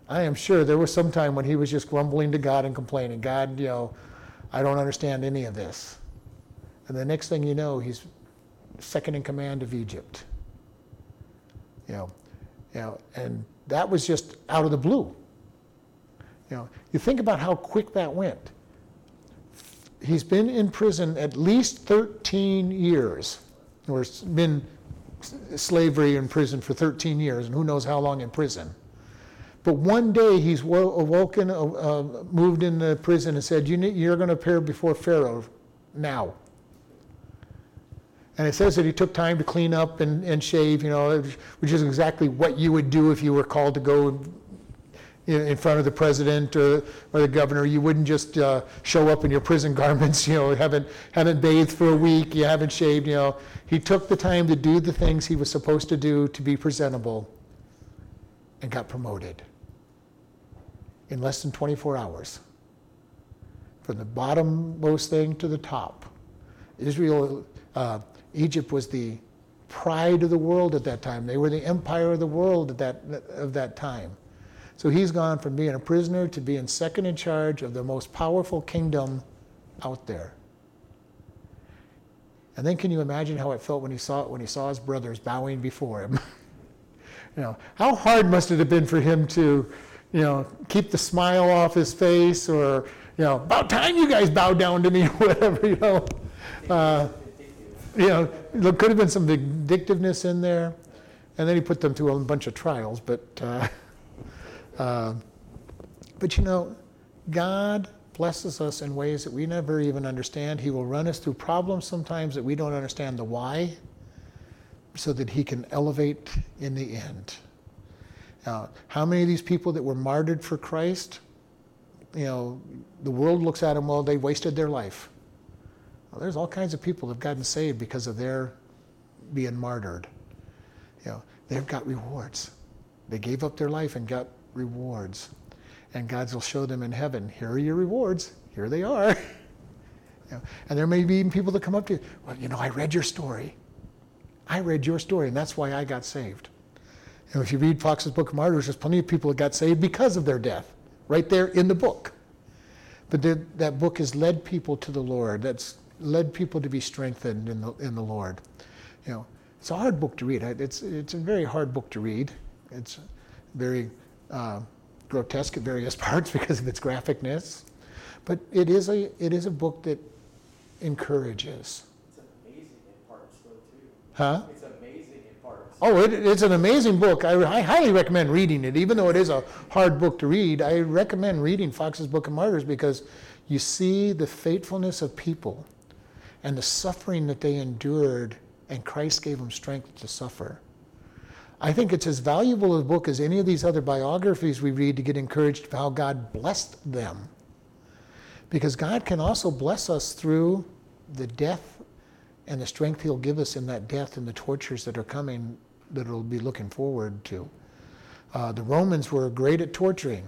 I am sure there was some time when he was just grumbling to God and complaining, God, you know, I don't understand any of this. And the next thing you know, he's second in command of Egypt. You know, you know, and that was just out of the blue. You know, you think about how quick that went. He's been in prison at least 13 years, or been slavery in prison for 13 years, and who knows how long in prison. But one day he's awoken, uh, uh, moved into prison, and said, You're going to appear before Pharaoh now. And it says that he took time to clean up and, and shave, you know, which is exactly what you would do if you were called to go in front of the president or, or the governor. You wouldn't just uh, show up in your prison garments, you know, haven't, haven't bathed for a week, you haven't shaved, you know. He took the time to do the things he was supposed to do to be presentable and got promoted in less than 24 hours. From the bottommost thing to the top. Israel uh, Egypt was the pride of the world at that time. They were the empire of the world at that, of that time. So he's gone from being a prisoner to being second in charge of the most powerful kingdom out there. And then can you imagine how it felt when he saw when he saw his brothers bowing before him? you know, how hard must it have been for him to, you know, keep the smile off his face or, you know, about time you guys bow down to me or whatever, you know. Uh, you know, there could have been some vindictiveness in there. And then he put them through a bunch of trials. But, uh, uh, but you know, God blesses us in ways that we never even understand. He will run us through problems sometimes that we don't understand the why, so that He can elevate in the end. Now, how many of these people that were martyred for Christ, you know, the world looks at them, well, they wasted their life. Well, there's all kinds of people that have gotten saved because of their being martyred. You know, they've got rewards. They gave up their life and got rewards. And God will show them in heaven, here are your rewards. Here they are. you know, and there may be even people that come up to you, well, you know, I read your story. I read your story, and that's why I got saved. And if you read Foxe's Book of Martyrs, there's plenty of people that got saved because of their death, right there in the book. But that book has led people to the Lord. That's led people to be strengthened in the, in the Lord. You know, it's a hard book to read. It's, it's a very hard book to read. It's very uh, grotesque at various parts because of its graphicness. But it is a, it is a book that encourages. It's amazing in parts though too. Huh? It's amazing in parts. Oh, it, it's an amazing book. I, I highly recommend reading it, even though it is a hard book to read. I recommend reading Foxe's Book of Martyrs because you see the faithfulness of people and the suffering that they endured, and Christ gave them strength to suffer. I think it's as valuable a book as any of these other biographies we read to get encouraged how God blessed them. Because God can also bless us through the death and the strength He'll give us in that death and the tortures that are coming that we'll be looking forward to. Uh, the Romans were great at torturing.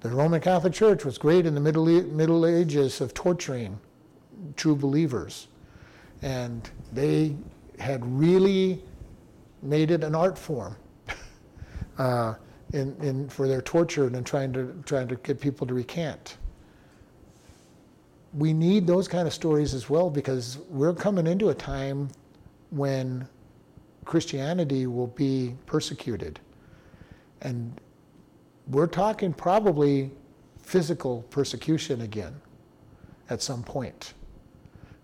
The Roman Catholic Church was great in the Middle, Middle Ages of torturing true believers. And they had really made it an art form uh, in, in, for their torture and trying to, trying to get people to recant. We need those kind of stories as well because we're coming into a time when Christianity will be persecuted. And we're talking probably physical persecution again at some point.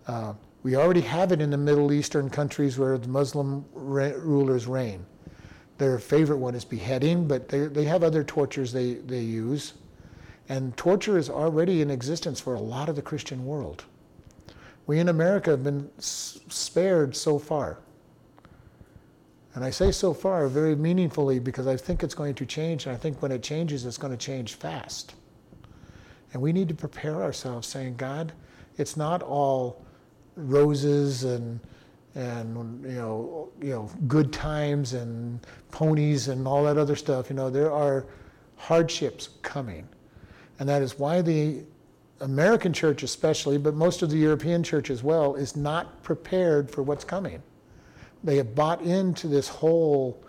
Uh, we already have it in the Middle Eastern countries where the Muslim re- rulers reign. Their favorite one is beheading, but they, they have other tortures they, they use. And torture is already in existence for a lot of the Christian world. We in America have been spared so far. And I say so far very meaningfully because I think it's going to change, and I think when it changes, it's going to change fast. And we need to prepare ourselves saying, God, it's not all roses and and you know you know good times and ponies and all that other stuff you know there are hardships coming. And that is why the American church especially but most of the European church as well is not prepared for what's coming. They have bought into this whole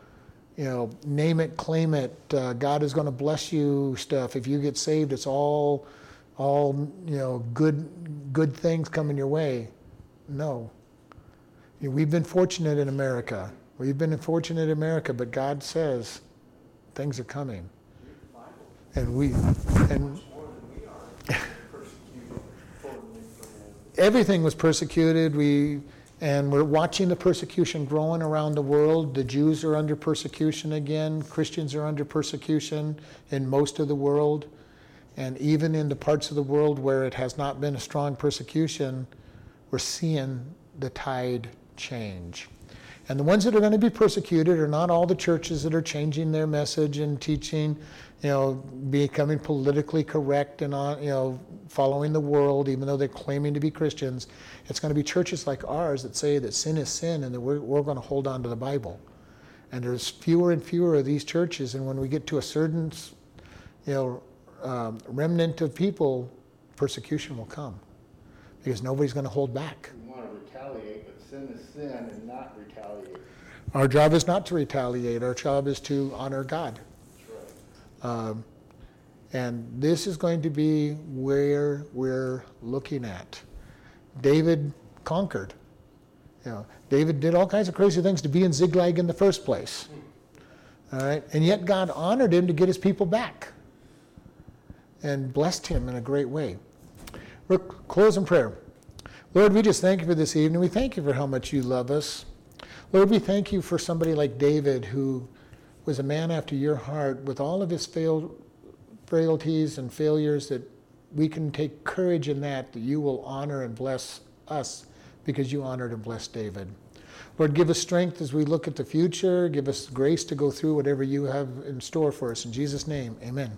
you know name it claim it uh, God is going to bless you stuff. If you get saved it's all all you know good good things coming your way no. We've been fortunate in America. We've been fortunate in America, but God says things are coming. And we and everything was persecuted. We and we're watching the persecution growing around the world. The Jews are under persecution again. Christians are under persecution in most of the world. And even in the parts of the world where it has not been a strong persecution, we're seeing the tide change. And the ones that are going to be persecuted are not all the churches that are changing their message and teaching, you know, becoming politically correct and on, you know, following the world, even though they're claiming to be Christians. It's going to be churches like ours that say that sin is sin and that we're, we're going to hold on to the Bible. And there's fewer and fewer of these churches. And when we get to a certain, you know, um, remnant of people, persecution will come because nobody's going to hold back. We want to retaliate, but sin is sin and not retaliate. Our job is not to retaliate. Our job is to honor God. That's right. Um, and this is going to be where we're looking at. David conquered. You know, David did all kinds of crazy things to be in Ziklag in the first place. All right, and yet God honored him to get his people back and blessed him in a great way. We'll close in prayer. Lord, we just thank you for this evening. We thank you for how much you love us. Lord, we thank you for somebody like David who was a man after your heart with all of his frailties and failures that we can take courage in that that you will honor and bless us because you honored and blessed David. Lord, give us strength as we look at the future. Give us grace to go through whatever you have in store for us. In Jesus' name, amen.